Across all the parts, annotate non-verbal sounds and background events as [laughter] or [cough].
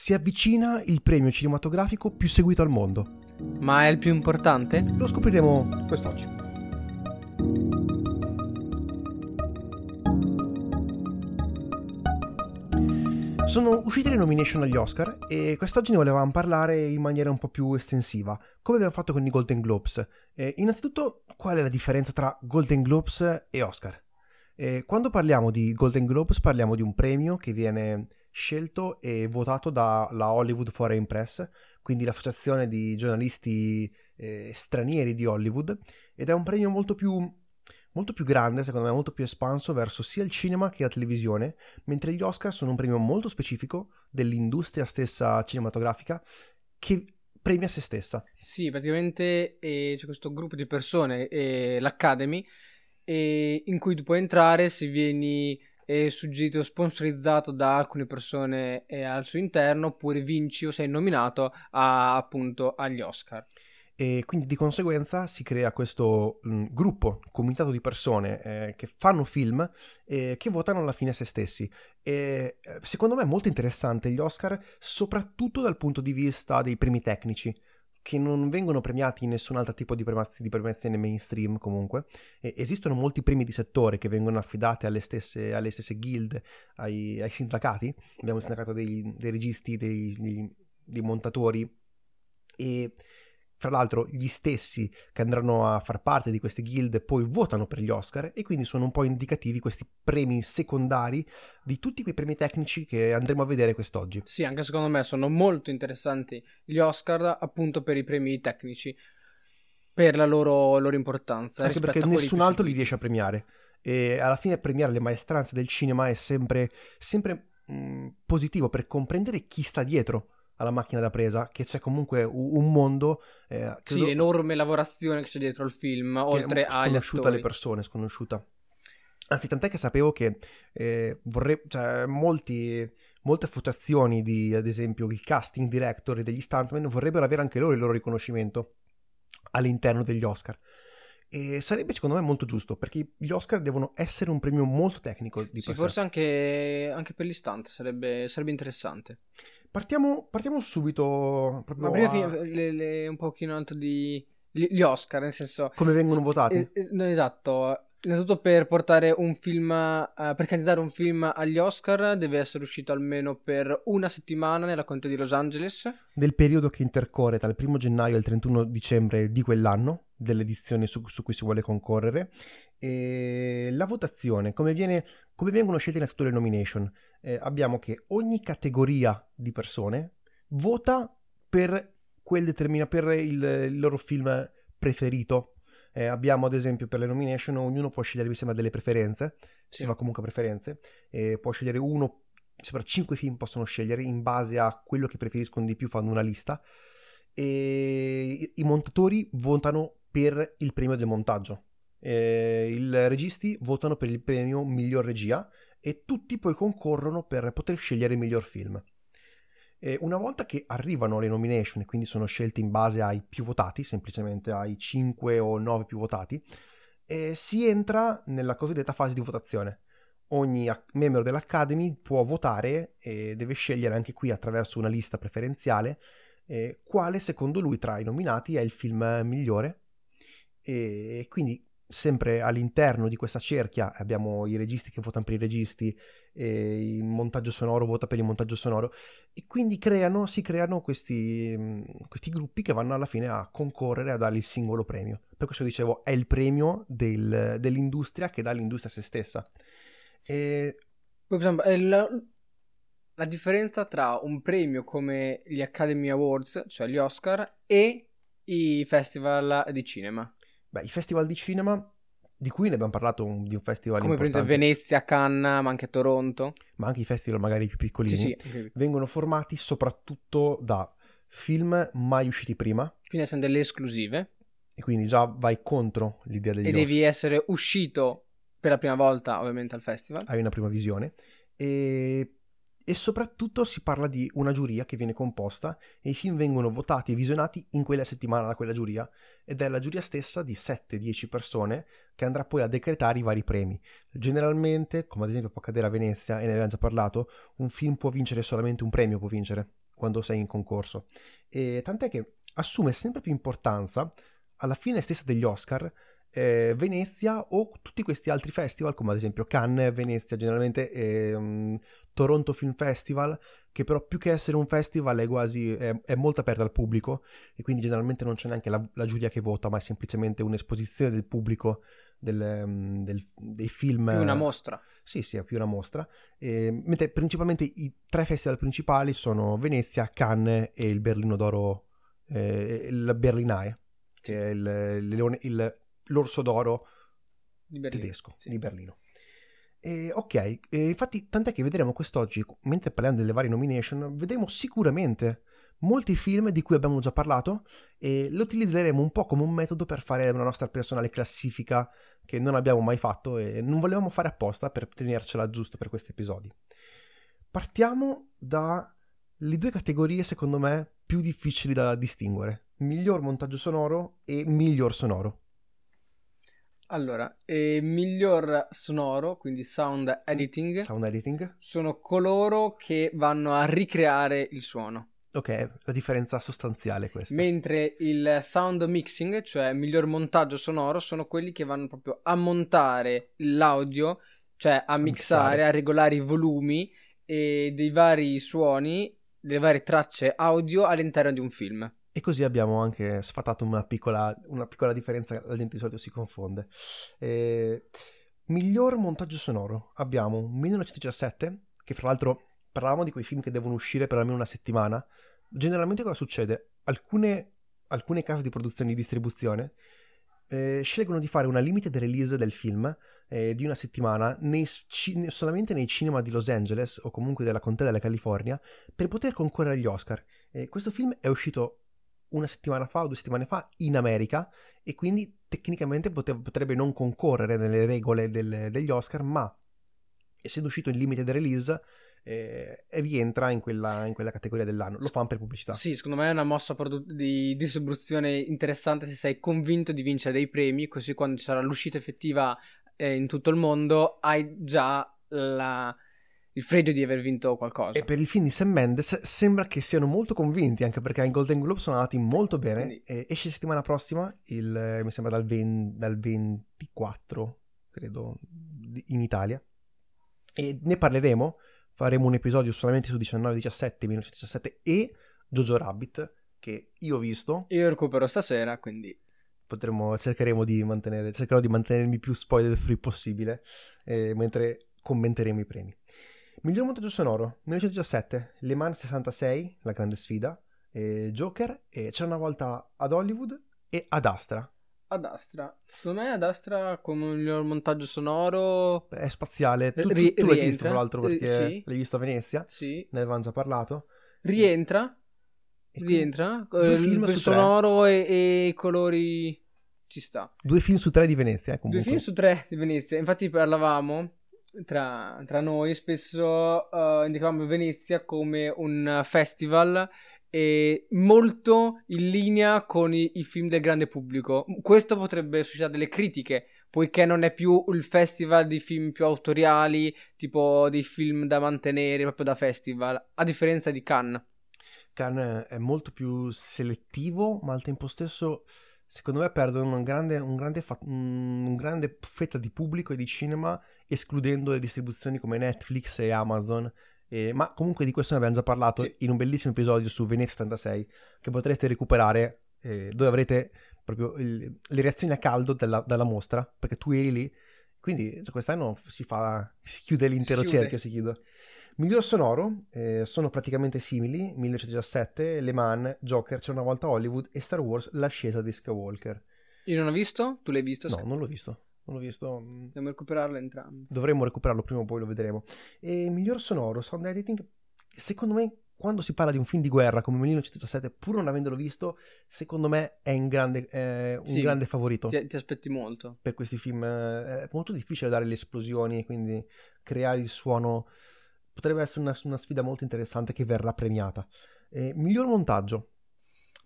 si avvicina il premio cinematografico più seguito al mondo. Ma è il più importante? Lo scopriremo quest'oggi. Sono uscite le nomination agli Oscar e quest'oggi ne volevamo parlare in maniera un po' più estensiva, come abbiamo fatto con i Golden Globes. Eh, innanzitutto, qual è la differenza tra Golden Globes e Oscar? Eh, quando parliamo di Golden Globes parliamo di un premio che viene scelto e votato dalla Hollywood Foreign Press, quindi l'associazione di giornalisti eh, stranieri di Hollywood, ed è un premio molto più, molto più grande, secondo me, molto più espanso verso sia il cinema che la televisione, mentre gli Oscar sono un premio molto specifico dell'industria stessa cinematografica che premia se stessa. Sì, praticamente eh, c'è questo gruppo di persone, eh, l'Academy, eh, in cui tu puoi entrare se vieni è suggerito sponsorizzato da alcune persone al suo interno oppure vinci o sei nominato a, appunto agli Oscar. E quindi di conseguenza si crea questo mh, gruppo, comitato di persone eh, che fanno film e che votano alla fine se stessi. E eh, secondo me è molto interessante gli Oscar, soprattutto dal punto di vista dei premi tecnici che non vengono premiati in nessun altro tipo di, premiazione, di premiazione mainstream comunque. E esistono molti premi di settore che vengono affidati alle stesse, alle stesse guild, ai, ai, sindacati. Abbiamo il sindacato dei, dei registi, dei, dei, dei montatori e fra l'altro gli stessi che andranno a far parte di queste guild poi votano per gli Oscar e quindi sono un po' indicativi questi premi secondari di tutti quei premi tecnici che andremo a vedere quest'oggi. Sì, anche secondo me sono molto interessanti gli Oscar appunto per i premi tecnici, per la loro, loro importanza. Anche perché nessun altro li riesce a premiare e alla fine premiare le maestranze del cinema è sempre, sempre mh, positivo per comprendere chi sta dietro alla macchina da presa, che c'è comunque un mondo... Eh, sì, l'enorme lavorazione che c'è dietro il film, oltre agli sconosciuta alle persone, sconosciuta. Anzi, tant'è che sapevo che eh, vorrei, cioè, molti, molte associazioni di, ad esempio, il casting director e degli stuntman vorrebbero avere anche loro il loro riconoscimento all'interno degli Oscar. E sarebbe secondo me molto giusto perché gli Oscar devono essere un premio molto tecnico di Sì, forse anche, anche, per l'istante sarebbe, sarebbe interessante. Partiamo, partiamo subito. Ma prima a... le, le, un pochino di gli Oscar, nel senso. Come vengono votati? Eh, eh, esatto. Innanzitutto per portare un film, uh, per candidare un film agli Oscar deve essere uscito almeno per una settimana nella contea di Los Angeles. Del periodo che intercorre tra il 1 gennaio e il 31 dicembre di quell'anno, dell'edizione su, su cui si vuole concorrere. E la votazione, come, viene, come vengono scelte innanzitutto le nomination? eh, abbiamo che ogni categoria di persone vota per, quel determina, per il, il loro film preferito. Eh, abbiamo ad esempio per le nomination ognuno può scegliere, mi sembra, delle preferenze, sì. si fa comunque preferenze, eh, può scegliere uno, mi sembra 5 film possono scegliere in base a quello che preferiscono di più, fanno una lista e i montatori votano per il premio del montaggio. Eh, I registi votano per il premio miglior regia e tutti poi concorrono per poter scegliere il miglior film. E una volta che arrivano le nomination e quindi sono scelte in base ai più votati, semplicemente ai 5 o 9 più votati, eh, si entra nella cosiddetta fase di votazione. Ogni membro dell'Academy può votare e deve scegliere anche qui attraverso una lista preferenziale eh, quale secondo lui tra i nominati è il film migliore e quindi sempre all'interno di questa cerchia abbiamo i registi che votano per i registi, il montaggio sonoro vota per il montaggio sonoro e quindi creano, si creano questi, mm, questi, gruppi che vanno alla fine a concorrere a dare il singolo premio. Per questo dicevo, è il premio del, dell'industria che dà l'industria a se stessa. E... La, la differenza tra un premio come gli Academy Awards, cioè gli Oscar, e i festival di cinema. Beh, i festival di cinema, di cui ne abbiamo parlato un, di un festival Come importante. per Venezia, Cannes, ma anche Toronto. Ma anche i festival magari più piccolini. Sì, sì. Vengono formati soprattutto da film mai usciti prima. Quindi sono delle esclusive. E quindi già vai contro l'idea degli E devi essere uscito per la prima volta ovviamente al festival. Hai una prima visione. E e soprattutto si parla di una giuria che viene composta e i film vengono votati e visionati in quella settimana da quella giuria ed è la giuria stessa di 7-10 persone che andrà poi a decretare i vari premi. Generalmente, come ad esempio può accadere a Venezia e ne abbiamo già parlato, un film può vincere solamente un premio, può vincere quando sei in concorso. E tant'è che assume sempre più importanza alla fine stessa degli Oscar eh, Venezia o tutti questi altri festival come ad esempio Cannes, Venezia, generalmente eh, Toronto Film Festival che però più che essere un festival è quasi è, è molto aperto al pubblico e quindi generalmente non c'è neanche la, la, giuria che vota ma è semplicemente un'esposizione del pubblico del, mm, del, dei film più una mostra sì sì è più una mostra e, mentre principalmente i tre festival principali sono Venezia, Cannes e il Berlino d'Oro eh, il Berlinae che è il, il, il l'orso d'oro di tedesco sì. di Berlino. E, ok, e infatti tant'è che vedremo quest'oggi, mentre parliamo delle varie nomination, vedremo sicuramente molti film di cui abbiamo già parlato e lo utilizzeremo un po' come un metodo per fare una nostra personale classifica che non abbiamo mai fatto e non volevamo fare apposta per tenercela giusto per questi episodi. Partiamo dalle due categorie secondo me più difficili da distinguere, miglior montaggio sonoro e miglior sonoro. Allora, eh, miglior sonoro, quindi sound editing, sound editing, sono coloro che vanno a ricreare il suono. Ok, la differenza sostanziale questa. Mentre il sound mixing, cioè miglior montaggio sonoro, sono quelli che vanno proprio a montare l'audio, cioè a, a mixare, mixare, a regolare i volumi e dei vari suoni, delle varie tracce audio all'interno di un film. E così abbiamo anche sfatato una piccola, una piccola differenza, la gente di solito si confonde. Eh, miglior montaggio sonoro abbiamo 1917, che fra l'altro parlavamo di quei film che devono uscire per almeno una settimana. Generalmente cosa succede? Alcune, alcune case di produzione e di distribuzione eh, scelgono di fare una limited release del film eh, di una settimana nei, ci, solamente nei cinema di Los Angeles o comunque della contea della California per poter concorrere agli Oscar. Eh, questo film è uscito una settimana fa o due settimane fa in America e quindi tecnicamente potrebbe non concorrere nelle regole del, degli Oscar, ma essendo uscito in limited release eh, rientra in quella, in quella, categoria dell'anno. Lo fanno per pubblicità. Sì, secondo me è una mossa produ- di distribuzione interessante se sei convinto di vincere dei premi, così quando ci sarà l'uscita effettiva eh, in tutto il mondo hai già la il fregio di aver vinto qualcosa. E per il film di Sam Mendes sembra che siano molto convinti, anche perché ai Golden Globe sono andati molto bene. Quindi... E esce settimana prossima, il, eh, mi sembra dal, 20, dal 24, credo, in Italia. E ne parleremo. Faremo un episodio solamente su 19-17, 1917 e Jojo Rabbit, che io ho visto. Io recupero stasera, quindi... Potremo, cercheremo di mantenere, cercherò di mantenermi più spoiler free possibile, eh, mentre commenteremo i premi. Miglior montaggio sonoro, 1917, Le Mans 66, la grande sfida, e Joker, e c'era una volta ad Hollywood e ad Astra. Ad Astra, secondo me ad Astra come miglior montaggio sonoro è spaziale. Tu, tu, tu l'hai visto tra l'altro perché sì. l'hai visto a Venezia? Sì. Ne avevamo già parlato. Rientra. E rientra. Due film il sonoro e, e i colori ci sta. Due film su tre di Venezia, eh, comunque. Due film su tre di Venezia. Infatti parlavamo tra, tra noi spesso uh, indicavamo Venezia come un festival e molto in linea con i, i, film del grande pubblico. Questo potrebbe suscitare delle critiche, poiché non è più il festival di film più autoriali, tipo dei film da mantenere proprio da festival, a differenza di Cannes. Cannes è molto più selettivo, ma al tempo stesso secondo me perdono un grande, un grande, fa- un grande fetta di pubblico e di cinema escludendo le distribuzioni come Netflix e Amazon. Eh, ma comunque di questo ne abbiamo già parlato sì. in un bellissimo episodio su Venezia 76 che potrete recuperare eh, dove avrete proprio il, le reazioni a caldo della, dalla mostra perché tu eri lì quindi cioè, quest'anno si fa si chiude l'intero si cerchio si chiude Miglior sonoro eh, sono praticamente simili, 1917, Le Mans, Joker, C'è una volta Hollywood e Star Wars L'ascesa di Skywalker. Io non ho visto? Tu l'hai visto? No, non l'ho visto. Non l'ho visto. Mm. Dobbiamo recuperarlo entrambi. Dovremmo recuperarlo prima o poi lo vedremo. E miglior sonoro, sound editing, secondo me quando si parla di un film di guerra come 1917, pur non avendolo visto, secondo me è grande, eh, un sì, grande favorito. Ti, ti, aspetti molto. Per questi film eh, è molto difficile dare le esplosioni, quindi creare il suono potrebbe essere una, una sfida molto interessante che verrà premiata. Eh, miglior montaggio.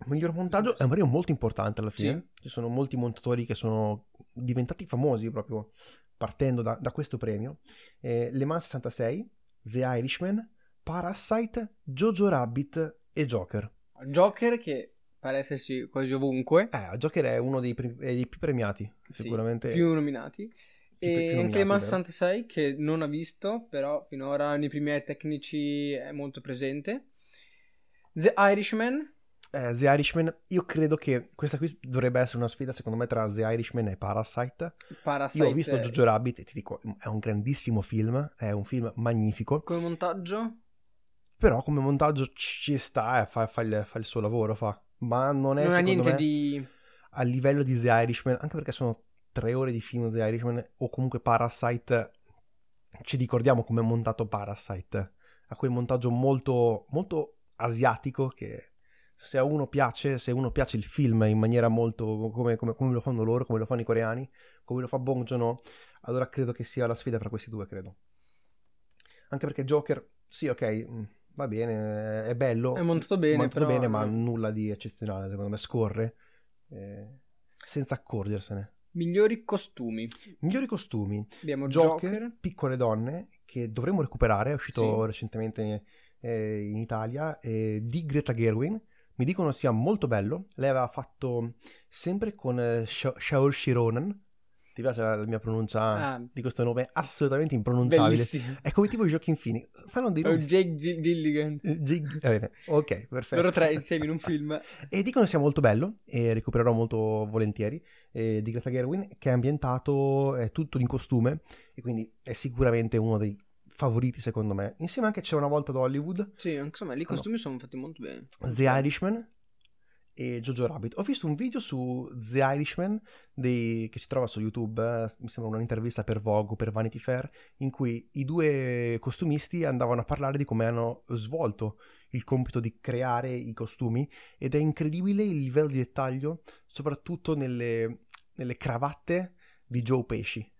Miglior montaggio è un premio molto importante alla fine. Sì. Ci sono molti montatori che sono diventati famosi proprio partendo da, da questo premio. Eh, Le Mans 66, The Irishman, Parasite, Jojo Rabbit e Joker. Joker che pare esserci quasi ovunque. Eh, Joker è uno dei, è dei più premiati, Sì, sicuramente. più nominati. E anche Le vero? 66 che non ha visto, però finora nei primi tecnici è molto presente. The Irishman, Eh, The Irishman, io credo che questa qui dovrebbe essere una sfida secondo me tra The Irishman e Parasite. Parasite. Io ho visto Jojo Rabbit e ti dico, è un grandissimo film, è un film magnifico, Come montaggio? però come montaggio ci sta, eh, fa, fa il, fa il suo lavoro, fa. Ma non è non ha niente me, di... a livello di The Irishman, anche perché sono tre ore di film The Irishman o comunque Parasite, ci ricordiamo come è montato Parasite, ha quel montaggio molto, molto asiatico che se a uno piace, se a uno piace il film in maniera molto come, come- come lo fanno loro, come lo fanno i coreani, come lo fa Bong Joon-ho, allora credo che sia la sfida fra questi due, credo. Anche perché Joker, sì, ok, mh, va bene, è bello, È montato bene, montato però... bene, ma nulla di eccezionale, secondo me, scorre eh, senza accorgersene. Migliori costumi. Migliori costumi, Abbiamo Joker, Joker. Piccole donne, che dovremmo recuperare, è uscito Sì. recentemente eh, in Italia, eh, di Greta Gerwin. Mi dicono sia molto bello. Lei aveva fatto sempre con eh, Sha- Saoirse Ronan. Ti piace la, la mia pronuncia Ah, di questo nome? Assolutamente impronunciabile. bellissimo. È come tipo i giochi infini. Fanno dei O nomi. Jake G- Gilligan. Eh, Gig- va bene, ok, perfetto. Loro tre insieme in un film. [laughs] E dicono sia molto bello e recupererò molto volentieri eh, di Greta Gerwin che è ambientato è tutto in costume e quindi è sicuramente uno dei favoriti secondo me. Insieme anche c'è una volta ad Hollywood, Sì, anche insomma, lì i No. costumi sono fatti molto bene. The Irishman e Jojo Rabbit. Ho visto un video su The Irishman dei- che si trova su YouTube, eh, mi sembra un'intervista per Vogue per Vanity Fair, in cui i due costumisti andavano a parlare di come hanno svolto il compito di creare i costumi ed è incredibile il livello di dettaglio, soprattutto nelle, nelle cravatte di Joe Pesci.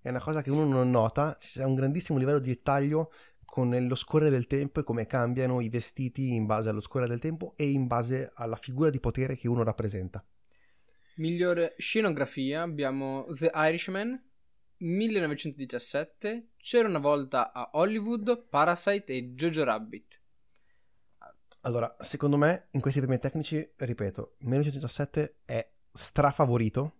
È una cosa che uno non nota, c'è un grandissimo livello di dettaglio con lo scorrere del tempo e come cambiano i vestiti in base allo scorrere del tempo e in base alla figura di potere che uno rappresenta. Migliore scenografia abbiamo The Irishman 1917, C'era una volta a Hollywood, Parasite e Jojo Rabbit. Allora, secondo me, in questi primi tecnici, ripeto, 1917 è strafavorito,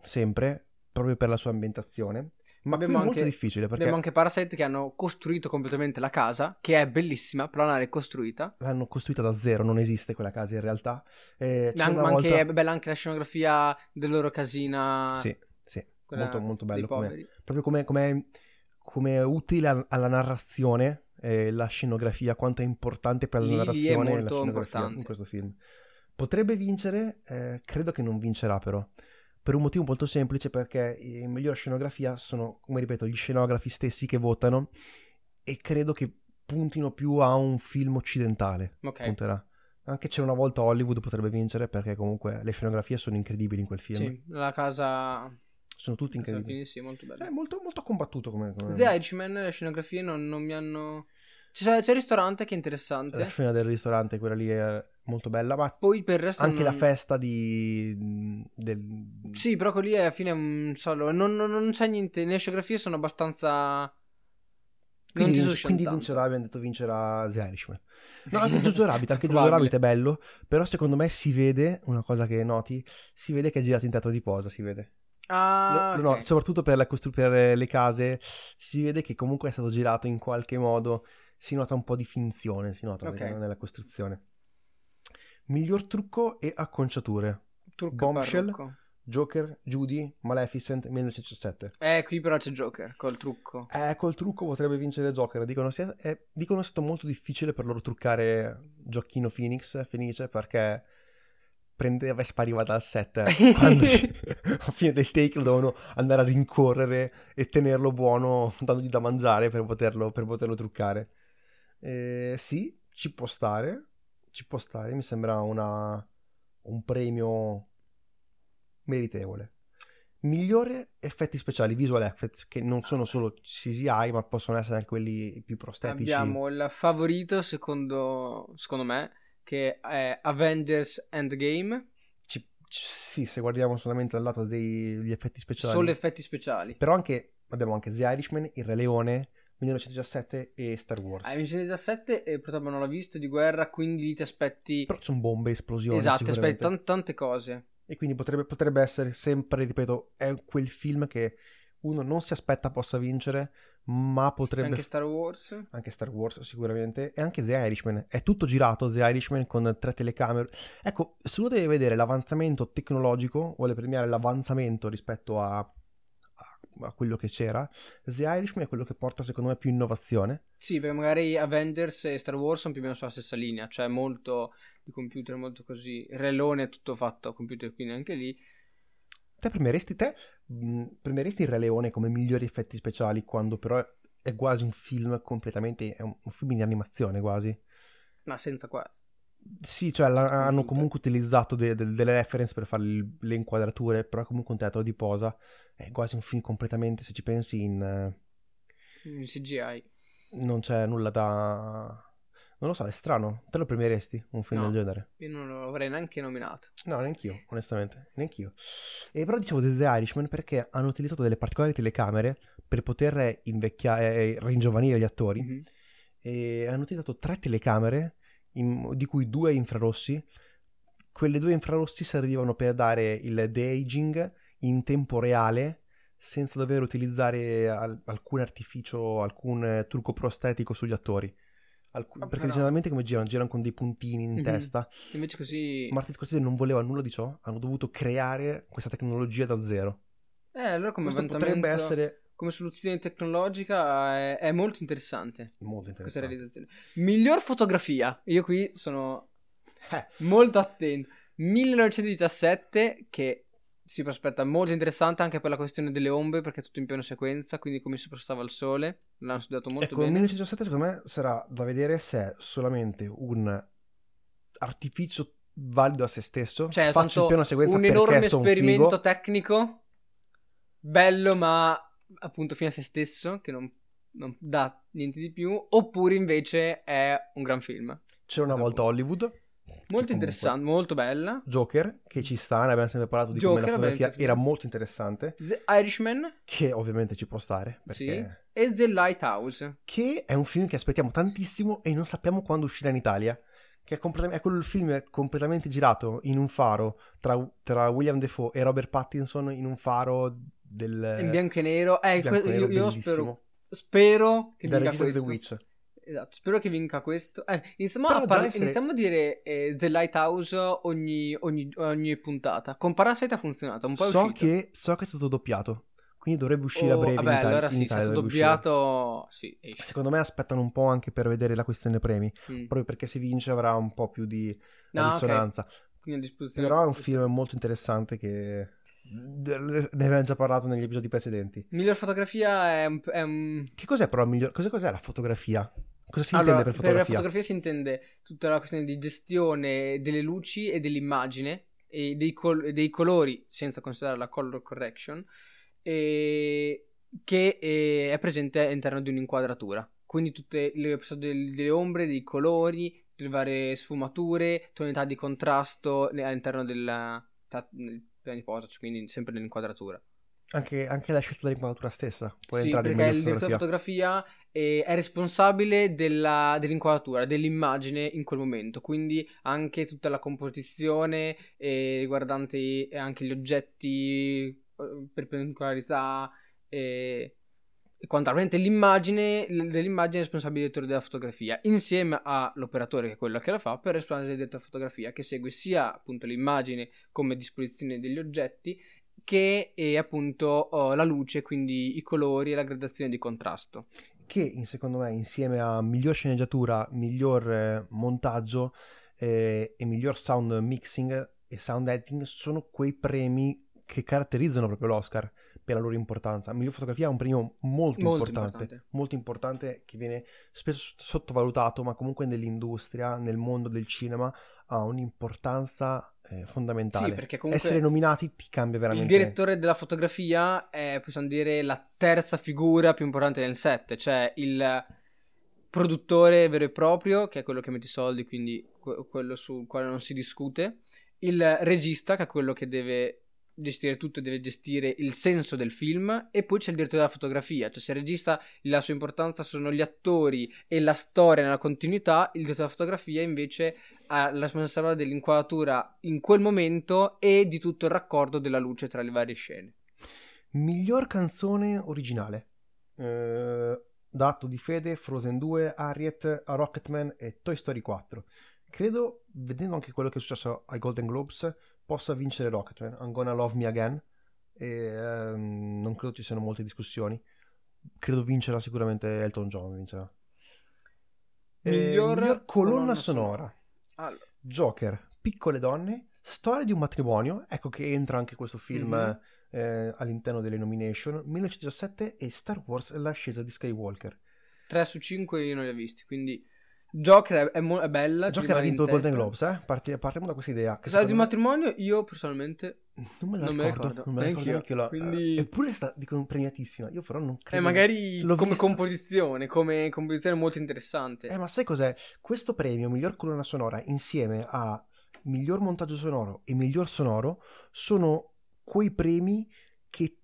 sempre, proprio per la sua ambientazione, ma qui è Abbiamo molto anche- difficile perché Abbiamo anche Parasite che hanno costruito completamente la casa, che è bellissima, però l'hanno ricostruita. l'hanno costruita da zero, non esiste quella casa in realtà. Eh, Ma ma anche, volta- è bella anche la scenografia della loro casina. Sì, sì, molto, molto bello. come- proprio come, come, come è utile alla narrazione eh, la scenografia, quanto è importante per la Lì è narrazione la molto scenografia importante. in questo film. Potrebbe vincere, eh, credo che non vincerà però, per un motivo molto semplice perché in miglior scenografia sono, come ripeto, gli scenografi stessi che votano e credo che puntino più a un film occidentale. Ok. Punterà. Anche c'è una volta Hollywood potrebbe vincere perché comunque le scenografie sono incredibili in quel film. Sì, la casa Sono tutti incredibili. Fini, sì, molto bella. È molto, molto combattuto come... come... The Irishman, le scenografie non, non mi hanno... C'è, c'è il ristorante che è interessante. La scena del ristorante, quella lì è molto bella, ma Poi per il resto anche non- la festa di... del... Sì, però quelli alla fine è un solo. Non, non, non c'è niente. Le scenografie sono abbastanza. non Quindi, ti vince- quindi vincerà, abbiamo detto vincerà The Irishman. No, [laughs] anche Jojo Rabbit, anche Jojo. Rabbit è bello, però secondo me si vede, una cosa che noti, si vede che è girato in tetto di posa, si vede. Ah, no, ok. soprattutto per, la costru- per le case, si vede che comunque è stato girato in qualche modo, si nota un po' di finzione, si nota Ok. nella- nella costruzione. Miglior trucco e acconciature. Trucco Bombshell. Joker, Judy, Maleficent, 1917. Eh, qui però c'è Joker col trucco. Eh, col trucco potrebbe vincere Joker. Dicono sia, è, dicono sia stato molto difficile per loro truccare Gioacchino Phoenix, Fenice, perché prendeva e spariva dal set. eh, [laughs] Quando [laughs] a fine del take lo dovevano andare a rincorrere e tenerlo buono, dandogli da mangiare per poterlo, per poterlo truccare. Eh, sì, ci può stare. Ci può stare. Mi sembra una, un premio meritevole. Migliore effetti speciali, visual effects, che non sono solo CGI, ma possono essere anche quelli più prostetici. Abbiamo il favorito, secondo, secondo me, che è Avengers Endgame. Ci- ci- sì, se guardiamo solamente dal lato degli effetti speciali. Solo effetti speciali. Però anche, abbiamo anche The Irishman, Il Re Leone, 1917 e Star Wars. Ah, 1917 e purtroppo non l'ho visto di guerra, quindi lì ti aspetti... Però sono bombe, esplosioni. esatto, ti aspetti tan- tante cose. E quindi potrebbe, potrebbe essere sempre, ripeto, è quel film che uno non si aspetta possa vincere, ma C'è potrebbe... anche Star Wars. anche Star Wars sicuramente, e anche The Irishman. È tutto girato, The Irishman, con tre telecamere. Ecco, se uno deve vedere l'avanzamento tecnologico, vuole premiare l'avanzamento rispetto a, a- quello che c'era, The Irishman è quello che porta secondo me più innovazione. Sì, perché magari Avengers e Star Wars sono più o meno sulla stessa linea, cioè molto di computer, molto così. Relone è tutto fatto a computer, quindi anche lì. Te premieresti, te, mh, premieresti il Re Leone come migliori effetti speciali, quando però è, è quasi un film completamente, è un, un film di animazione quasi. Ma senza qua. Sì, cioè hanno comunque utilizzato de- de- delle reference per fare le inquadrature, però comunque un teatro di posa è quasi un film completamente, se ci pensi, in, eh, In CGI. non c'è nulla da... Non lo so, è strano. Te lo premieresti un film No. del genere? Io non lo avrei neanche nominato. No, neanch'io, onestamente, neanch'io. E però dicevo The Irishman perché hanno utilizzato delle particolari telecamere per poter invecchiare, ringiovanire gli attori Mhm. e hanno utilizzato tre telecamere, in- di cui due infrarossi. Quelle due infrarossi servivano per dare il de-aging in tempo reale senza dover utilizzare al- alcun artificio, alcun eh, trucco prostetico sugli attori. Alcu- Ah, perché però- generalmente come girano? Girano con dei puntini in Mhm. testa. Invece così. Martin Scorsese non voleva nulla di ciò, hanno dovuto creare questa tecnologia da zero. Eh, allora come Questo vantamento, potrebbe essere come soluzione tecnologica è, è molto interessante molto questa interessante. realizzazione. Miglior fotografia. Io qui sono Eh, molto attento. 1917 che si prospetta molto interessante anche per la questione delle ombre perché è tutto in piano sequenza, quindi come si prestava al sole. L'hanno studiato molto ecco, il bene. 1917 secondo me sarà da vedere se è solamente un artificio valido a se stesso. Cioè, Faccio il piano sequenza un enorme esperimento figo. tecnico, bello ma appunto fine a se stesso, che non, non dà niente di più, oppure invece è un gran film. C'era una volta Hollywood. Molto interessante, molto bella. Joker, che ci sta, ne abbiamo sempre parlato di Joker, come la fotografia era molto interessante, The Irishman che ovviamente ci può stare, sì, perché... e The Lighthouse. che è un film che aspettiamo tantissimo e non sappiamo quando uscirà in Italia. Che è, completam- è quello il film completamente girato in un faro tra, tra William Defoe e Robert Pattinson in un faro del in bianco e nero. Eh, bianco que- nero io, io spero, spero che vinca di The questo. Witch. Esatto, spero che vinca questo. Eh, iniziamo, Però a, par- essere- iniziamo a dire eh, The Lighthouse ogni, ogni, ogni puntata. Con Parasite ha funzionato, un po' So uscito. che, so che è stato doppiato, quindi dovrebbe uscire a Oh, breve vabbè, Italia. allora sì, se è Italia stato doppiato, sì. Secondo me aspettano un po' anche per vedere la questione premi, Mm. proprio perché se vince avrà un po' più di No, risonanza. A disposizione. Però è un film molto interessante che ne abbiamo già parlato negli episodi precedenti. Miglior fotografia è un... È un... Che cos'è però miglior? Cos'è, cos'è la fotografia? Cosa si Allora, intende per fotografia? la fotografia si intende tutta la questione di gestione delle luci e dell'immagine e dei, col- dei colori, senza considerare la color correction, e- che è presente all'interno di un'inquadratura. Quindi tutte le delle ombre, dei colori, le varie sfumature, tonalità di contrasto all'interno della, piano di posa, cioè quindi sempre nell'inquadratura. Anche, anche la scelta dell'inquadratura stessa può Sì, entrare in perché il miglior direttore di fotografia. eh, è responsabile della- dell'inquadratura, dell'immagine in quel momento, quindi anche tutta la composizione eh, riguardante anche gli oggetti, eh, perpendicolarità e, e quant'altro. Ovviamente l'immagine dell'immagine è responsabile il direttore della fotografia, insieme all'operatore che è quello che la fa, per responsabile della fotografia che segue sia appunto l'immagine come disposizione degli oggetti che è appunto oh, la luce, quindi i colori e la gradazione di contrasto. Che in- secondo me insieme a miglior sceneggiatura, miglior eh, montaggio eh, e miglior sound mixing e sound editing sono quei premi che caratterizzano proprio l'Oscar per la loro importanza. Miglior fotografia è un premio molto, Molto importante, importante. molto importante che viene spesso sottovalutato, ma comunque nell'industria, nel mondo del cinema ha un'importanza è fondamentale. Sì, perché comunque Essere nominati ti cambia veramente. il direttore della fotografia è, possiamo dire, la terza figura più importante nel set, cioè il produttore vero e proprio, che è quello che mette i soldi, quindi que- quello sul quale non si discute, il regista, che è quello che deve gestire tutto, deve gestire il senso del film, e poi c'è il direttore della fotografia, cioè se il regista la sua importanza sono gli attori e la storia nella continuità, il direttore della fotografia invece ha la responsabilità dell'inquadratura in quel momento e di tutto il raccordo della luce tra le varie scene. Miglior canzone originale. Eh, dato di fede, Frozen 2, Harriet, Rocketman e Toy Story 4. Credo, vedendo anche quello che è successo ai Golden Globes, possa vincere Rocketman. I'm Gonna Love Me Again. E, ehm, non credo ci siano molte discussioni. Credo vincerà sicuramente Elton John. Vincerà. Eh, Miglior miglior colonna, colonna sonora. Allora, Joker, Piccole donne, Storia di un matrimonio, ecco che entra anche questo film Mhm. eh, all'interno delle nomination, 1917 e Star Wars L'ascesa di Skywalker. 3 su 5 io non li ho visti, quindi Joker è, è mo- è bella. Joker ha vinto i Golden. Globes, eh? Parti- partiamo da questa idea. Che di me- matrimonio io personalmente Non me la non me la ricordo, ricordo, non me la ricordo quindi- Eppure sta dicono premiatissima, io però non eh, credo. magari l'ho come vista- composizione, come composizione molto interessante. Eh, ma sai cos'è? Questo premio, miglior colonna sonora, insieme a miglior montaggio sonoro e miglior sonoro, sono quei premi che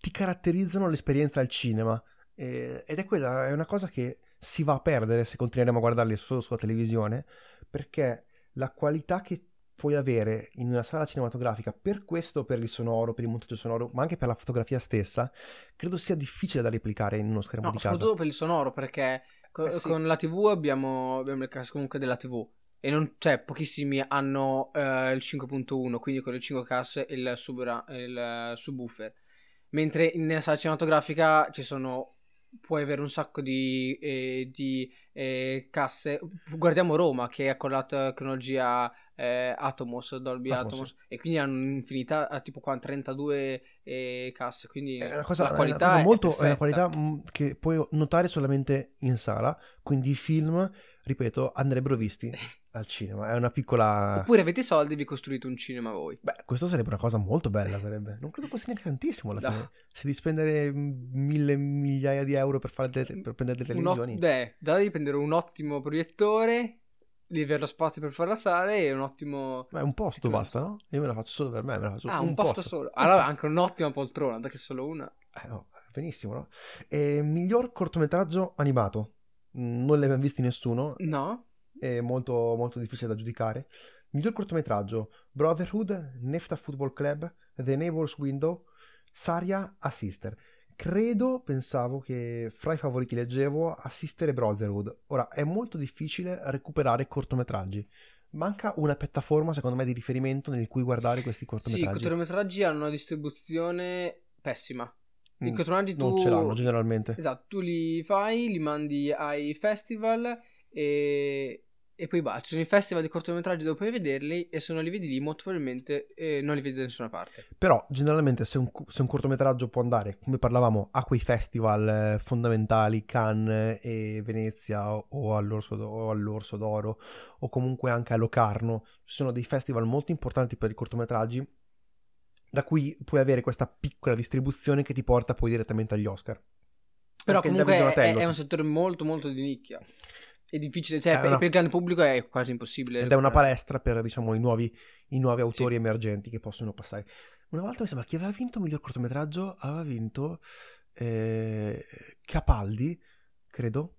ti caratterizzano l'esperienza al cinema. Eh, ed è quella, è una cosa che si va a perdere se continueremo a guardarli solo sulla televisione, perché la qualità che puoi avere in una sala cinematografica per questo, per il sonoro, per il montaggio sonoro, ma anche per la fotografia stessa, credo sia difficile da replicare in uno schermo No, di casa. soprattutto per il sonoro, perché co- Eh, sì. con la TV abbiamo, abbiamo le casse comunque della TV. E non, cioè, pochissimi hanno eh, il 5.1, quindi con le 5 casse e il, subra- il subwoofer. Mentre in sala cinematografica ci sono. Puoi avere un sacco di, eh, di, eh, casse. Guardiamo Roma che ha con la tecnologia eh, Atomos, Dolby Atmos, Atomos, e quindi hanno un'infinità, tipo qua 32 eh, casse. Quindi È una cosa, la è una qualità cosa è molto, è una perfetta. qualità mh, che puoi notare solamente in sala, quindi i film, ripeto, andrebbero visti [laughs] al cinema. È una piccola... Oppure avete i soldi e vi costruite un cinema voi. Beh, questo sarebbe una cosa molto bella, sarebbe. Non credo costi neanche tantissimo alla No. fine. Se di spendere mille migliaia di euro per, fare delle- per prendere delle Un ot- televisioni... beh, da devi prendere un ottimo proiettore, devi avere lo spazio per fare la sala e un ottimo... Beh, un posto basta, no? Io me la faccio solo per me, me la faccio Ah, un, posto, solo. Allora anche un'ottima poltrona, da che solo una. Eh, no, benissimo, no? E miglior cortometraggio animato. Mm, Non l'abbiamo visti nessuno, No? È molto, molto difficile da giudicare. Miglior cortometraggio: Brotherhood, Nefta Football Club, The Neighbor's Window, Saria, A Sister. Credo, pensavo che fra i favoriti leggevo A Sister e Brotherhood. Ora, è molto difficile recuperare cortometraggi. Manca una piattaforma, secondo me, di riferimento nel cui guardare questi Sì, i cortometraggi. cortometraggi hanno una distribuzione pessima. I Mm, cortometraggi tu... non ce l'hanno generalmente. Esatto, tu li fai, li mandi ai festival e, e poi basta. Ci sono i festival di cortometraggi dove puoi vederli e se non li vedi lì molto probabilmente eh, non li vedi da nessuna parte. Però generalmente se un, se un cortometraggio può andare, come parlavamo, a quei festival eh, fondamentali, Cannes e Venezia o, o all'Orso, o all'Orso d'Oro o comunque anche a Locarno, ci sono dei festival molto importanti per i cortometraggi da cui puoi avere questa piccola distribuzione che ti porta poi direttamente agli Oscar. Però il comunque è, è un settore molto molto di nicchia. È difficile, cioè È per, una- per il grande pubblico è quasi impossibile. ed è una palestra per diciamo i nuovi, i nuovi autori Sì. emergenti che possono passare. Una volta mi sembra chi aveva vinto miglior cortometraggio aveva vinto eh, Capaldi, credo,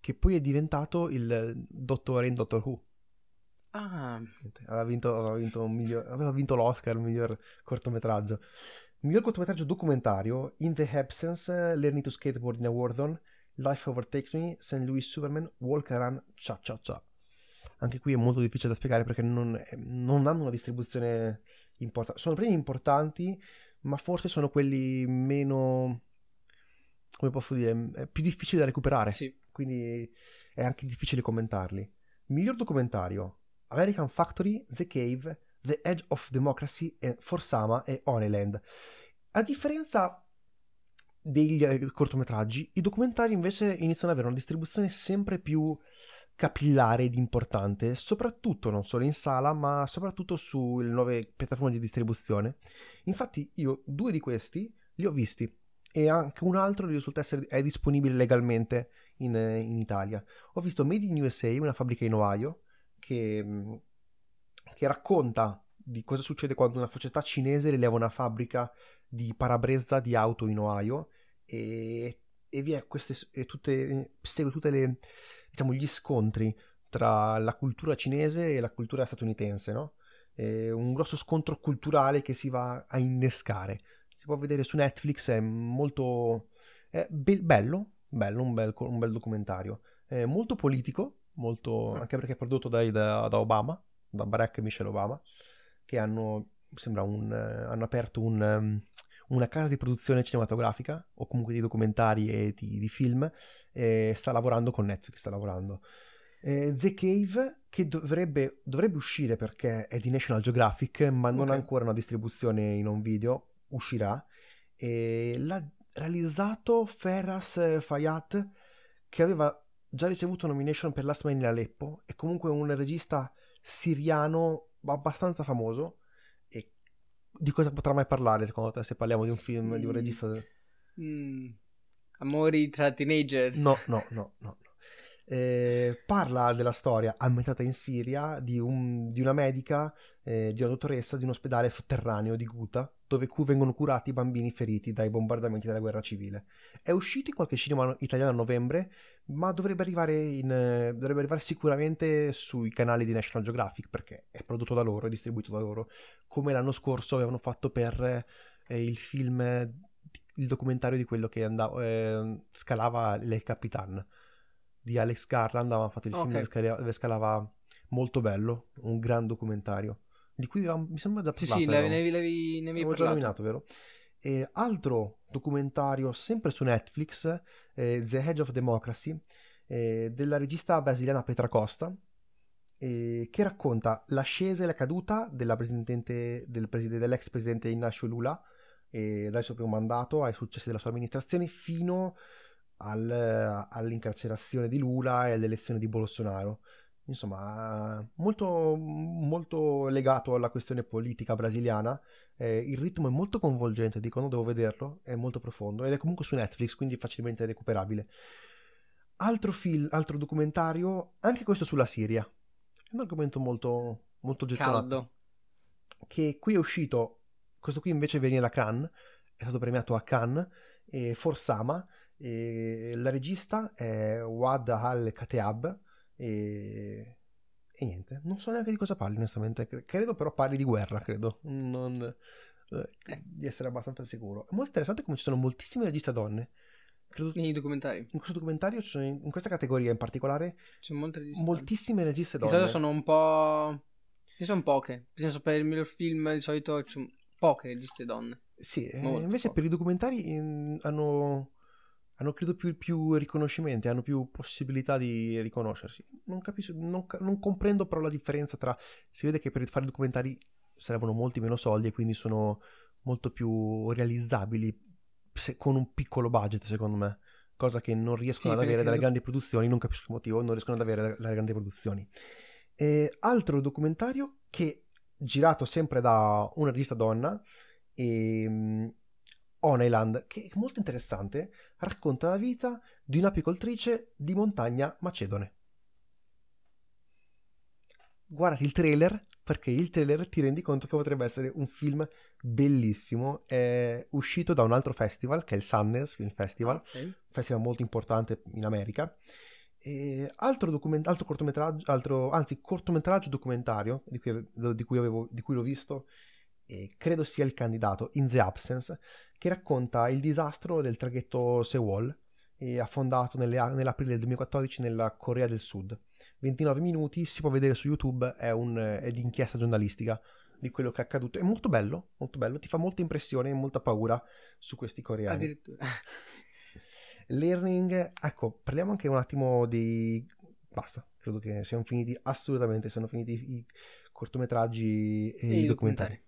che poi è diventato il dottore in Doctor Who. Ah, Aveva vinto, aveva vinto, un miglior- aveva vinto l'Oscar, il miglior cortometraggio. Miglior cortometraggio documentario, In the Absence, Learning to Skateboard in a Warzone, Life Overtakes Me, St. Louis Superman, Walk Around, Cha Cha Cha. Anche qui è molto difficile da spiegare perché non, non hanno una distribuzione importante. Sono premi importanti, ma forse sono quelli meno... come posso dire, più difficili da recuperare sì. quindi è anche difficile commentarli. Miglior documentario: American Factory, The Cave, The Edge of Democracy, e Forsama e Honeyland. A differenza degli eh, cortometraggi, i documentari invece iniziano ad avere una distribuzione sempre più capillare ed importante, soprattutto non solo in sala, ma soprattutto sulle nuove piattaforme di distribuzione. Infatti io due di questi li ho visti e anche un altro risulta essere è disponibile legalmente in, in Italia. Ho visto Made in USA, una fabbrica in Ohio, che, mm, che racconta di cosa succede quando una società cinese rileva una fabbrica di parabrezza di auto in Ohio e, e via queste, e tutte, segue tutti diciamo, gli scontri tra la cultura cinese e la cultura statunitense, no? È un grosso scontro culturale che si va a innescare. Si può vedere su Netflix, è molto è be- bello, bello, un bel, un bel documentario. È molto politico, molto, anche perché è prodotto dai, da, da Obama, da Barack e Michelle Obama, che hanno, sembra un, hanno aperto un, una casa di produzione cinematografica o comunque di documentari e di, di film e sta lavorando con Netflix, sta lavorando. Eh, The Cave che dovrebbe, dovrebbe, uscire perché è di National Geographic ma non okay. ha ancora una distribuzione in un video, uscirà e l'ha realizzato Ferras Fayat che aveva già ricevuto nomination per Last Man in Aleppo è comunque un regista siriano abbastanza famoso di cosa potrà mai parlare secondo te se parliamo di un film mm. di un mm. regista mm. amori tra teenager no no [laughs] no no, no. Eh, parla della storia ambientata in Siria di, un, di una medica, eh, di una dottoressa di un ospedale sotterraneo di Ghouta, dove vengono curati i bambini feriti dai bombardamenti della guerra civile. È uscito in qualche cinema italiano a novembre, ma dovrebbe arrivare, in, dovrebbe arrivare sicuramente sui canali di National Geographic, perché è prodotto da loro, è distribuito da loro, come l'anno scorso avevano fatto per eh, il film, il documentario di quello che andava, eh, scalava Le Capitan di Alex Garland, avevamo fatto il okay. film dove scalava molto bello, un gran documentario, di cui mi sembra già parlato. Sì, sì, ne avevi, ne avevi, ne avevi già nominato, vero? E altro documentario, sempre su Netflix, eh, The Hedge of Democracy, eh, della regista brasiliana Petra Costa, eh, che racconta l'ascesa e la caduta del del preside, dell'ex presidente Inácio Lula dal suo primo mandato ai successi della sua amministrazione fino al, all'incarcerazione di Lula e all'elezione di Bolsonaro. Insomma, molto, molto legato alla questione politica brasiliana. Eh, il ritmo è molto coinvolgente, dicono, devo vederlo, è molto profondo ed è comunque su Netflix, quindi facilmente recuperabile. Altro film, altro documentario, anche questo sulla Siria. È un argomento molto, molto gettonato. Caldo. Che qui è uscito, questo qui invece viene da Cannes, è stato premiato a Cannes, e Forsama, e la regista è Wad Al-Kateab e... e niente, non so neanche di cosa parli onestamente, credo però parli di guerra, credo, non... eh. di essere abbastanza sicuro. È molto interessante come ci sono moltissime registe donne. Credo... Nei documentari. In questo documentario, in, in questa categoria in particolare, c'è molte registe moltissime registe donne. Di solito sono un po'... Ci sono poche. Per esempio, per il miglior film di solito ci sono poche registe donne. Sì, eh, invece poche. per i documentari in... hanno hanno credo più, più, riconoscimenti, hanno più possibilità di riconoscersi. Non capisco, non, non, comprendo però la differenza tra... Si vede che per fare documentari servono molti meno soldi e quindi sono molto più realizzabili se, con un piccolo budget secondo me, cosa che non riescono sì, ad avere dalle do... grandi produzioni, non capisco il motivo, non riescono ad avere dalle grandi produzioni. E altro documentario che girato sempre da una regista donna e ehm, Honeyland, che è molto interessante, racconta la vita di un'apicoltrice di montagna macedone. Guardati il trailer, perché il trailer ti rendi conto che potrebbe essere un film bellissimo. È uscito da un altro festival, che è il Sundance Film Festival, okay. un festival molto importante in America. E altro, document- altro cortometraggio, altro, anzi, cortometraggio documentario di cui, di cui, avevo, di cui l'ho visto, e credo sia il candidato In the Absence, che racconta il disastro del traghetto Sewol, affondato nelle, nell'aprile del 2014 nella Corea del Sud. 29 minuti, si può vedere su YouTube, è, un, è di inchiesta giornalistica di quello che è accaduto. È molto bello, molto bello, ti fa molta impressione e molta paura su questi coreani. Addirittura. [laughs] Learning, ecco, parliamo anche un attimo di... Basta, credo che siamo finiti, assolutamente, siano finiti i cortometraggi e, e i documentari. documentari.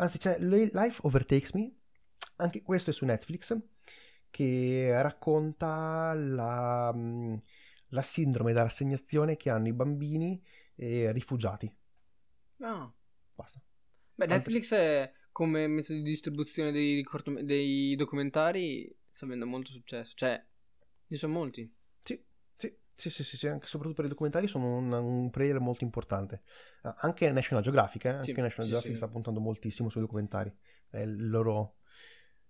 Anzi, c'è Life Overtakes Me, anche questo è su Netflix, che racconta la, mm, la sindrome da rassegnazione che hanno i bambini e rifugiati. No. Basta. Beh, Netflix è, come metodo di distribuzione dei, dei documentari sta avendo molto successo. Cioè, ne sono molti. Sì, sì, sì, sì, anche soprattutto per i documentari sono un, un player molto importante. Uh, anche National Geographic, eh? anche Sì, National sì, Geographic sì. sta puntando moltissimo sui documentari. È il loro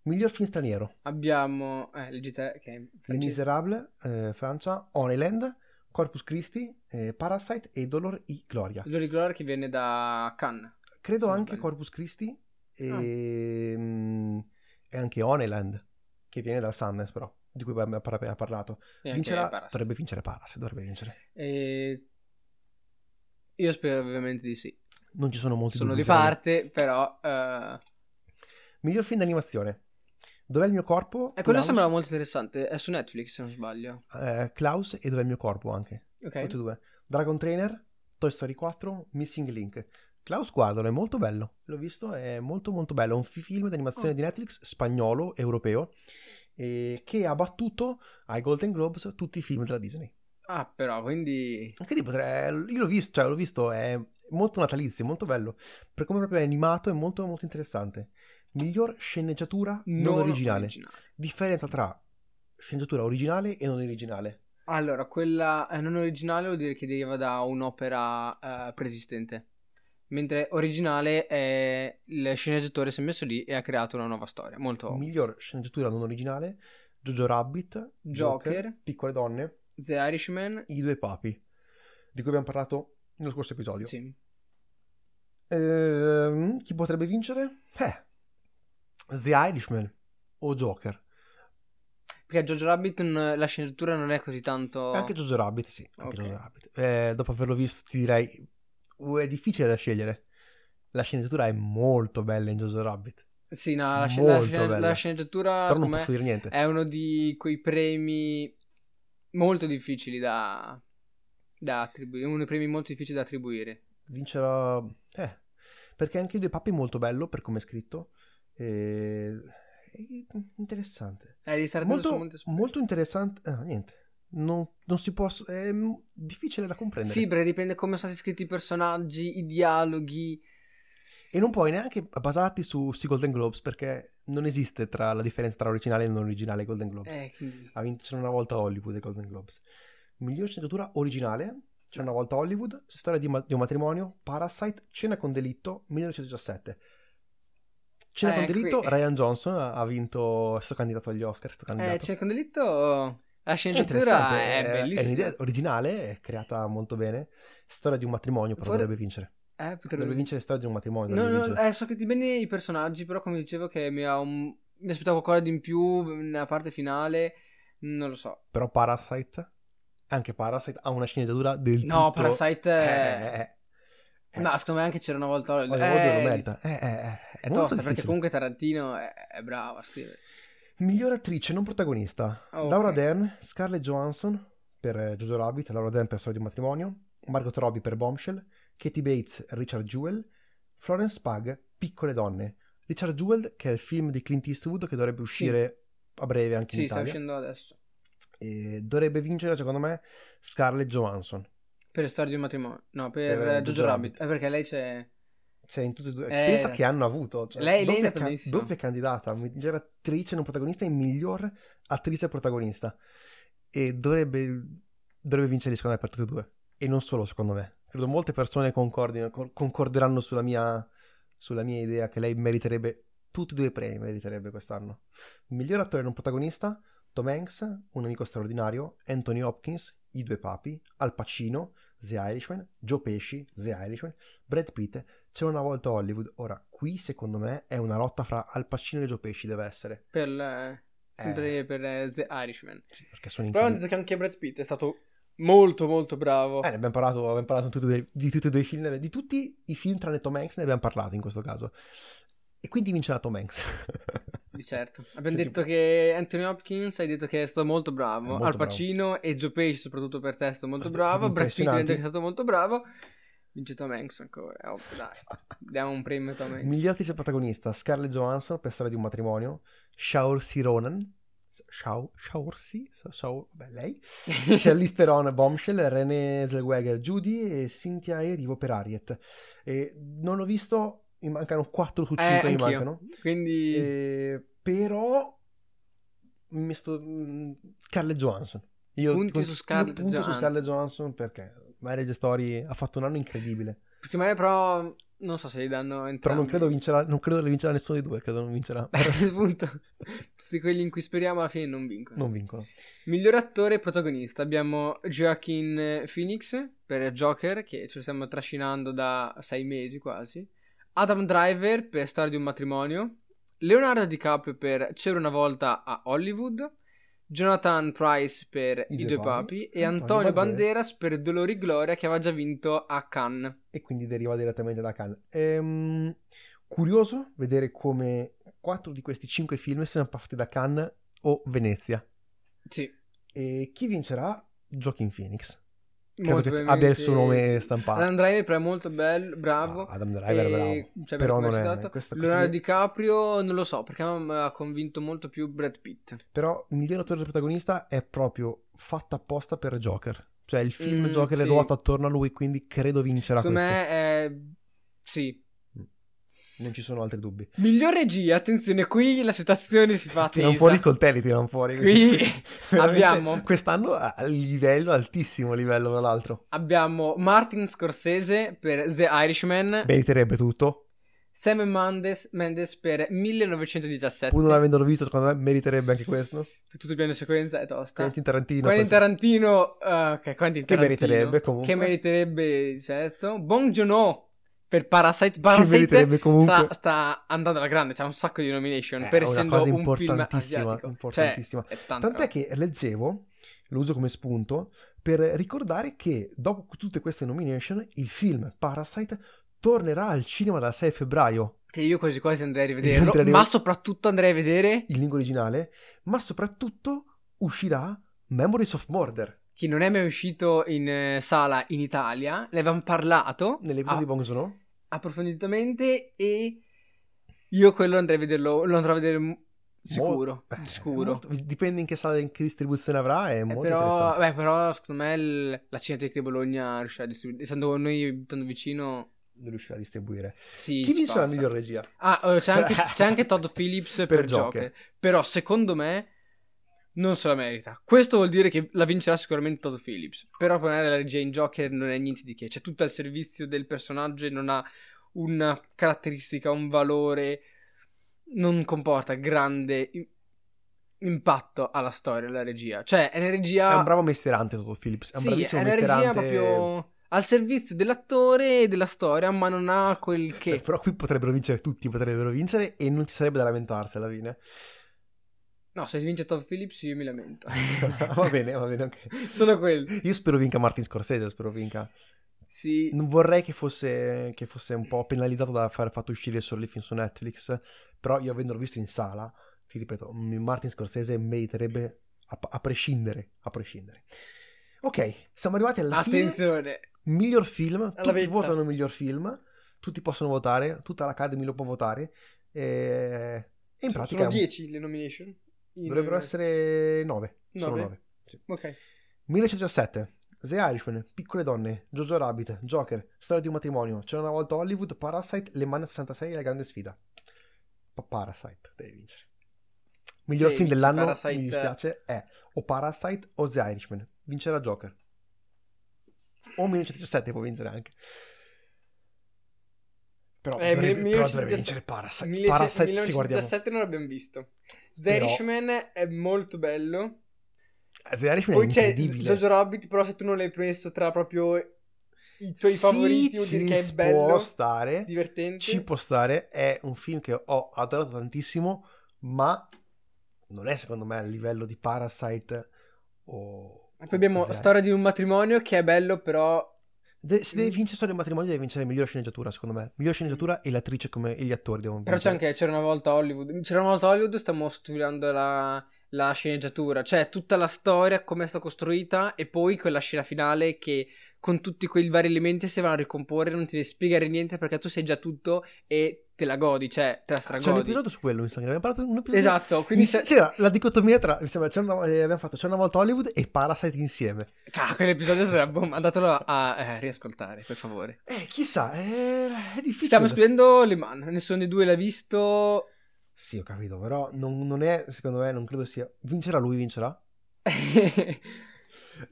miglior film straniero. Abbiamo, eh, che è Les. Miserables, eh, Francia, Honeyland, Corpus Christi, eh, Parasite e Dolor y Gloria. Lori Gloria che viene da Cannes. Credo anche. Corpus Christi e, Ah. mm, e anche Honeyland, che viene dal Sundance però, di cui abbiamo appena parlato. Vincerà, dovrebbe vincere Parasite, dovrebbe vincere. E... Io spero ovviamente di sì. Non ci sono molti Sono di parte, però... eh, Miglior film d'animazione. Dov'è il mio corpo? E quello Klaus, sembrava molto interessante. È su Netflix, se non sbaglio. eh, Klaus e Dov'è il mio corpo anche. Ok. Tutti e due. Dragon Trainer, Toy Story 4, Missing Link. Klaus guardalo, è molto bello. L'ho visto, è molto molto bello. È un fi- film d'animazione Oh. di Netflix spagnolo, europeo, eh, che ha battuto ai Golden Globes tutti i film della Disney. Ah, però, quindi... Anche lì potrei... Io l'ho visto, cioè l'ho visto, è molto natalizio, molto bello. Per come proprio è animato, è molto molto interessante. Miglior sceneggiatura non, originale. Differenza tra sceneggiatura originale e non originale. Allora, quella eh, non originale vuol dire che deriva da un'opera eh, preesistente. Mentre originale è il sceneggiatore si è messo lì e ha creato una nuova storia. Molto... Miglior sceneggiatura non originale, Jojo Rabbit, Joker. Piccole donne, The Irishman. I due papi, di cui abbiamo parlato nello scorso episodio. Sì. Ehm, chi potrebbe vincere? Eh, The Irishman o Joker. Perché Jojo Rabbit la sceneggiatura non è così tanto... Anche Jojo Rabbit, sì. Anche Ok. Jojo Rabbit. Eh, dopo averlo visto ti direi, è difficile da scegliere. La sceneggiatura è molto bella in Jojo Rabbit. Sì, no, la, sc- la bella. la sceneggiatura Però non posso dire niente. è uno di quei premi molto difficili da, da attribuire. Uno dei premi molto difficili da attribuire. vincerà eh, perché anche i due papi è molto bello per come è scritto e... è interessante Eh, molto, molto interessante ah, niente non, non si può è mm, difficile da comprendere. Sì, perché dipende come sono stati scritti i personaggi, i dialoghi. e non puoi neanche basarti su, sui Golden Globes perché non esiste tra la differenza tra originale e non originale Golden Globes. Eh, quindi... ha vinto c'era una volta Hollywood i Golden Globes. Miglior sceneggiatura originale c'è una volta Hollywood storia di, ma- di un matrimonio Parasite Cena con delitto 1917 Cena Eh, con delitto qui- Ryan Johnson ha, ha vinto è stato candidato agli Oscar è stato Eh, candidato. C'è con delitto... La È sceneggiatura è, è bellissima. un'idea originale è creata molto bene storia di un matrimonio però For- dovrebbe vincere Eh, potrebbe... dovrebbe vincere storia di un matrimonio No, no, eh, so che ti bene i personaggi, però come dicevo che mi ha un... Mi aspettavo qualcosa di in più nella parte finale, non lo so. però Parasite anche Parasite ha una sceneggiatura del No, tutto Parasite eh, è... eh, eh. Ma secondo me anche c'era una volta... Hollywood eh, lo merita eh, eh, eh, È molto tosta, perché comunque Tarantino è, è bravo a scrivere. Miglior attrice non protagonista. Ah, ok. Laura Dern, Scarlett Johansson per eh, Jojo Rabbit, Laura Dern per Storia di un matrimonio, Margot Robbie per Bombshell, Katie Bates, Richard Jewell, Florence Pug, Piccole donne. Richard Jewell che è il film di Clint Eastwood che dovrebbe uscire a breve anche in Sì, sta Italia. uscendo adesso. E dovrebbe vincere secondo me Scarlett Johansson. Per Storia di un matrimonio. No, per, Per, Jojo Jojo Rabbit. Rabbit. Eh, perché lei c'è... Cioè, in tutte e due. Eh, Pensa che hanno avuto. Cioè, lei- lei è doppia, bellissima. doppia candidata, miglior attrice non protagonista e miglior attrice protagonista. E dovrebbe, dovrebbe vincere secondo me per tutte e due. E non solo secondo me. Credo molte persone concorderanno sulla mia, sulla mia idea che lei meriterebbe tutti e due i premi, meriterebbe quest'anno. Miglior attore non protagonista, Tom Hanks, Un amico straordinario, Anthony Hopkins, I due papi, Al Pacino, The Irishman, Joe Pesci, The Irishman, Brad Pitt, c'è una volta a Hollywood. Ora, qui secondo me è una lotta fra Al Pacino e Joe Pesci, deve essere. Per... eh, sempre per eh, The Irishman. Sì, perché sono Però hanno detto che anche Brad Pitt è stato molto molto bravo. Eh, ne abbiamo parlato, abbiamo parlato tutti e due- di tutti e due i film, di tutti i film tranne Tom Hanks ne abbiamo parlato in questo caso. E quindi vincerà Tom Hanks. [laughs] Di certo. Abbiamo Sì, detto che Anthony Hopkins hai detto che è stato molto bravo. Molto Al Pacino e Joe Pesci, soprattutto per te, è stato molto bravo. Brad Pitt è stato molto bravo. Vince Tom Hanks ancora. Ovvio, dai. Diamo un premio a Tom Hanks. Miglior attrice protagonista, Scarlett Johansson per Storia di un matrimonio, Shaoirse Ronan, Shao, Shaorsi, Shao, vabbè, lei, [laughs] Charlize Theron, Bombshell, René Zellweger, Judy e Cynthia Erivo per Ariet. E non l'ho visto, mi mancano 4 su 5 Eh, mi mancano. Quindi Eh, però mi sto mm, Scarlett Johansson. Io Punti con- su Scarlett punto su Johansson. Scarlett Johansson perché Marriage Story ha fatto un anno incredibile. perché magari però non so se li danno entrambi. Però non credo vincerà, non credo che vincerà nessuno dei due, credo non vincerà. [laughs] Appunto, tutti quelli in cui speriamo alla fine non vincono. non vincono. Miglior attore protagonista abbiamo Joaquin Phoenix per Joker che ce lo stiamo trascinando da sei mesi quasi. Adam Driver per Storia di un matrimonio. Leonardo DiCaprio per C'era una volta a Hollywood. Jonathan Price per I, due papi e Antonio Antonio Banderas. Per Dolori e Gloria che aveva già vinto a Cannes. E quindi deriva direttamente da Cannes. Ehm, curioso vedere come quattro di questi cinque film siano partiti da Cannes o Venezia. Sì, E chi vincerà? Joaquin Phoenix. Credo che abbia il suo nome stampato. Adam Driver è molto bello, bravo. Ah, Adam Driver è E- bravo. cioè, Però non è- questa- Leonardo DiCaprio non lo so perché mi ha convinto molto più Brad Pitt. Però il miglior attore protagonista è proprio fatto apposta per Joker. Cioè il film Mm, Joker è sì. ruotato attorno a lui, quindi credo vincerà Secondo questo. me è... sì. Non ci sono altri dubbi. Miglior regia, attenzione, qui la situazione si fa Tirano tesa. fuori i coltelli, tirano fuori. Qui [laughs] abbiamo- Quest'anno a livello, altissimo livello, tra l'altro. Abbiamo Martin Scorsese per The Irishman, Meriterebbe tutto. Sam Mendes, Mendes per 1917. Pur non avendolo visto, secondo me meriterebbe anche questo. Tutto il piano sequenza è tosta. Quentin Tarantino. Quentin Tarantino, eh, ok, Quentin Che Tarantino, meriterebbe comunque. Che meriterebbe, certo. Bong Joon-ho per Parasite. Parasite comunque. sta, sta andando alla grande, c'ha un sacco di nomination Eh, per è una essendo cosa un film importantissima, asiatico. importantissima. Cioè, Tant'è che leggevo, lo uso come spunto, per ricordare che dopo tutte queste nomination, il film Parasite tornerà al cinema dal 6 febbraio che io quasi quasi andrei a rivederlo, andrei ma soprattutto andrei a vedere in lingua originale, ma soprattutto uscirà Memories of Murder chi non è mai uscito in eh, sala in Italia, ne avevamo parlato nell'episodio ah, di Bong Joon-ho. approfonditamente e io quello andrei a vederlo, lo andrò a vedere sicuro, Eh, sicuro. molto- dipende in che sala in che distribuzione avrà, è Eh, molto però, interessante. beh, però secondo me il- la Cineteca di Bologna riuscirà a distribuire, essendo noi abitando vicino, Non riuscirà a distribuire. sì, Chi vince la miglior regia? Ah, eh, c'è anche, c'è anche Todd [laughs] Phillips per, Per Joker. Joker. Però secondo me non se la merita. Questo vuol dire che la vincerà sicuramente Todd Phillips. Però per me la regia in Joker non è niente di che. C'è tutto al servizio del personaggio e non ha una caratteristica, un valore. Non comporta grande impatto alla storia, la regia. Cioè, è una regia... È un bravo mestierante Todd Phillips, è un sì, bravissimo è una regia proprio al servizio dell'attore e della storia, ma non ha quel che... Cioè, però qui potrebbero vincere tutti, potrebbero vincere e non ci sarebbe da lamentarsi alla fine. No, se vince Todd Phillips io mi lamento. [laughs] va bene, va bene, ok. [laughs] Solo quello. Io spero vinca Martin Scorsese, spero vinca. Sì. Non vorrei che fosse, che fosse un po' penalizzato da aver fatto uscire solo i film su Netflix, però io avendolo visto in sala, ti ripeto, Martin Scorsese meriterebbe a, a prescindere, a prescindere. Ok, siamo arrivati alla fine. Attenzione. Miglior film, tutti vetta. votano miglior film, tutti possono votare, tutta l'Academy lo può votare. E, e in pratica Sono 10 le nomination? In- dovrebbero essere 9. Sono Nove? 9. Ok. 1917, The Irishman, Piccole donne, Jojo Rabbit, Joker, Storia di un matrimonio, C'era una volta Hollywood, Parasite, Le Mani 66 e La grande sfida. Pa- Parasite deve vincere. Miglior Sì, film dell'anno, Parasite. mi dispiace, è o Parasite o The Irishman. Vincerà Joker. O 1917 può vincere anche. Però, Eh, dovrebbe, mi- però 1917 dovrebbe vincere Parasite. 19- Parasite, se guardiamo. 1917 non l'abbiamo visto. The Però- Irishman è molto bello. Eh, The Irishman Poi c'è. Jojo Rabbit, però se tu non l'hai messo tra proprio i tuoi Sì, favoriti vuol dire che è può bello, stare. divertente. Ci può stare, è un film che ho adorato tantissimo, ma non è secondo me a livello di Parasite o... E poi abbiamo Storia di un matrimonio che è bello, però De- se deve vincere Storia del matrimonio deve vincere miglior sceneggiatura secondo me. Miglior sceneggiatura e l'attrice come... e gli attori devono Però c'è vincere. anche C'era una volta Hollywood. C'era una volta Hollywood, stiamo studiando la, la sceneggiatura. Cioè, tutta la storia, come è stata costruita, e poi quella scena finale che con tutti quei vari elementi si vanno a ricomporre, non ti devi spiegare niente perché tu sai già tutto e te la godi, cioè te la C'è un stragodi. episodio su quello, mi sa che abbiamo parlato un episodio. Esatto, quindi se... C'era la dicotomia tra, mi sembra, c'è una, eh, abbiamo fatto, c'è una volta Hollywood e Parasite insieme. Cacchio, quell'episodio sarebbe... Andatelo a eh, riascoltare, per favore. Eh, chissà, è, è difficile. Stiamo escludendo Le Mans, nessuno dei due l'ha visto. Sì, ho capito, però non, non è, secondo me, non credo sia... Vincerà lui, vincerà? [laughs]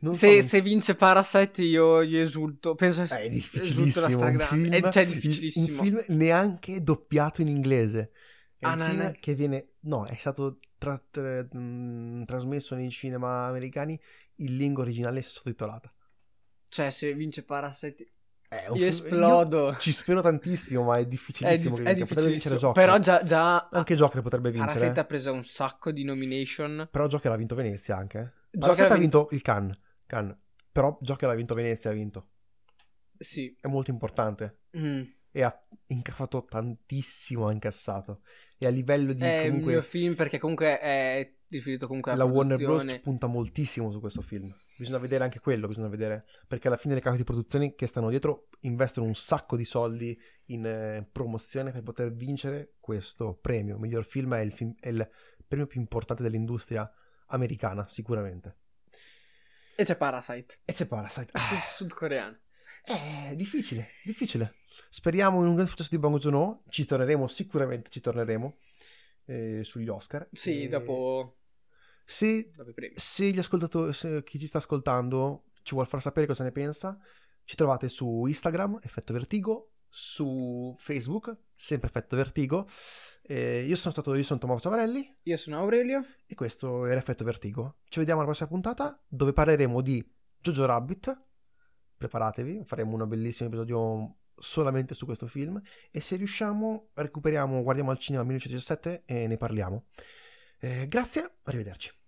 Non so, se, se vince Parasite io, io esulto. Penso Eh, esulto è difficilissimo, un stragrande. film, Eh, cioè, è difficilissimo. un film neanche doppiato in inglese. È Ah, un film che viene, no, è stato tra- tra- mh, trasmesso nei cinema americani in lingua originale sottotitolata. Cioè, se vince Parasite È un io esplodo. io ci spero tantissimo, ma è È, difficilissimo dif- che è. Potrebbe vincere difficilissimo. Joker. Però già, già Anche Joker potrebbe vincere. Parasite eh. ha preso un sacco di nomination. Però Joker ha vinto Venezia anche. Joker ha ha vin- vinto il Cannes. Cannes. Però Joker ha vinto Venezia, ha vinto. Sì. È molto importante. Mm. E ha incassato tantissimo, ha incassato. E a livello di È il comunque... mio film perché comunque è riferito comunque alla la Warner Bros. punta moltissimo su questo film. Bisogna vedere anche quello, bisogna vedere. Perché alla fine le case di produzione che stanno dietro investono un sacco di soldi in eh, promozione per poter vincere questo premio. Miglior film è il, film- è il premio più importante dell'industria americana, sicuramente. E c'è Parasite. E c'è Parasite. Ah, Sud- sudcoreano. È difficile, difficile. Speriamo in un gran successo di Bong Joon-ho. Ci torneremo, sicuramente ci torneremo eh, sugli Oscar. Sì, E dopo, Se, dopo premi. se gli ascoltatori, se chi ci sta ascoltando ci vuole far sapere cosa ne pensa, ci trovate su Instagram, Effetto Vertigo, su Facebook, sempre Effetto Vertigo. Eh, io sono stato, io sono Tommaso Ciavarelli Io sono Aurelio. e questo era Effetto Vertigo. Ci vediamo alla prossima puntata dove parleremo di Jojo Rabbit. Preparatevi, faremo un bellissimo episodio solamente su questo film e se riusciamo recuperiamo, guardiamo al cinema 1917 e ne parliamo. Eh, grazie, arrivederci.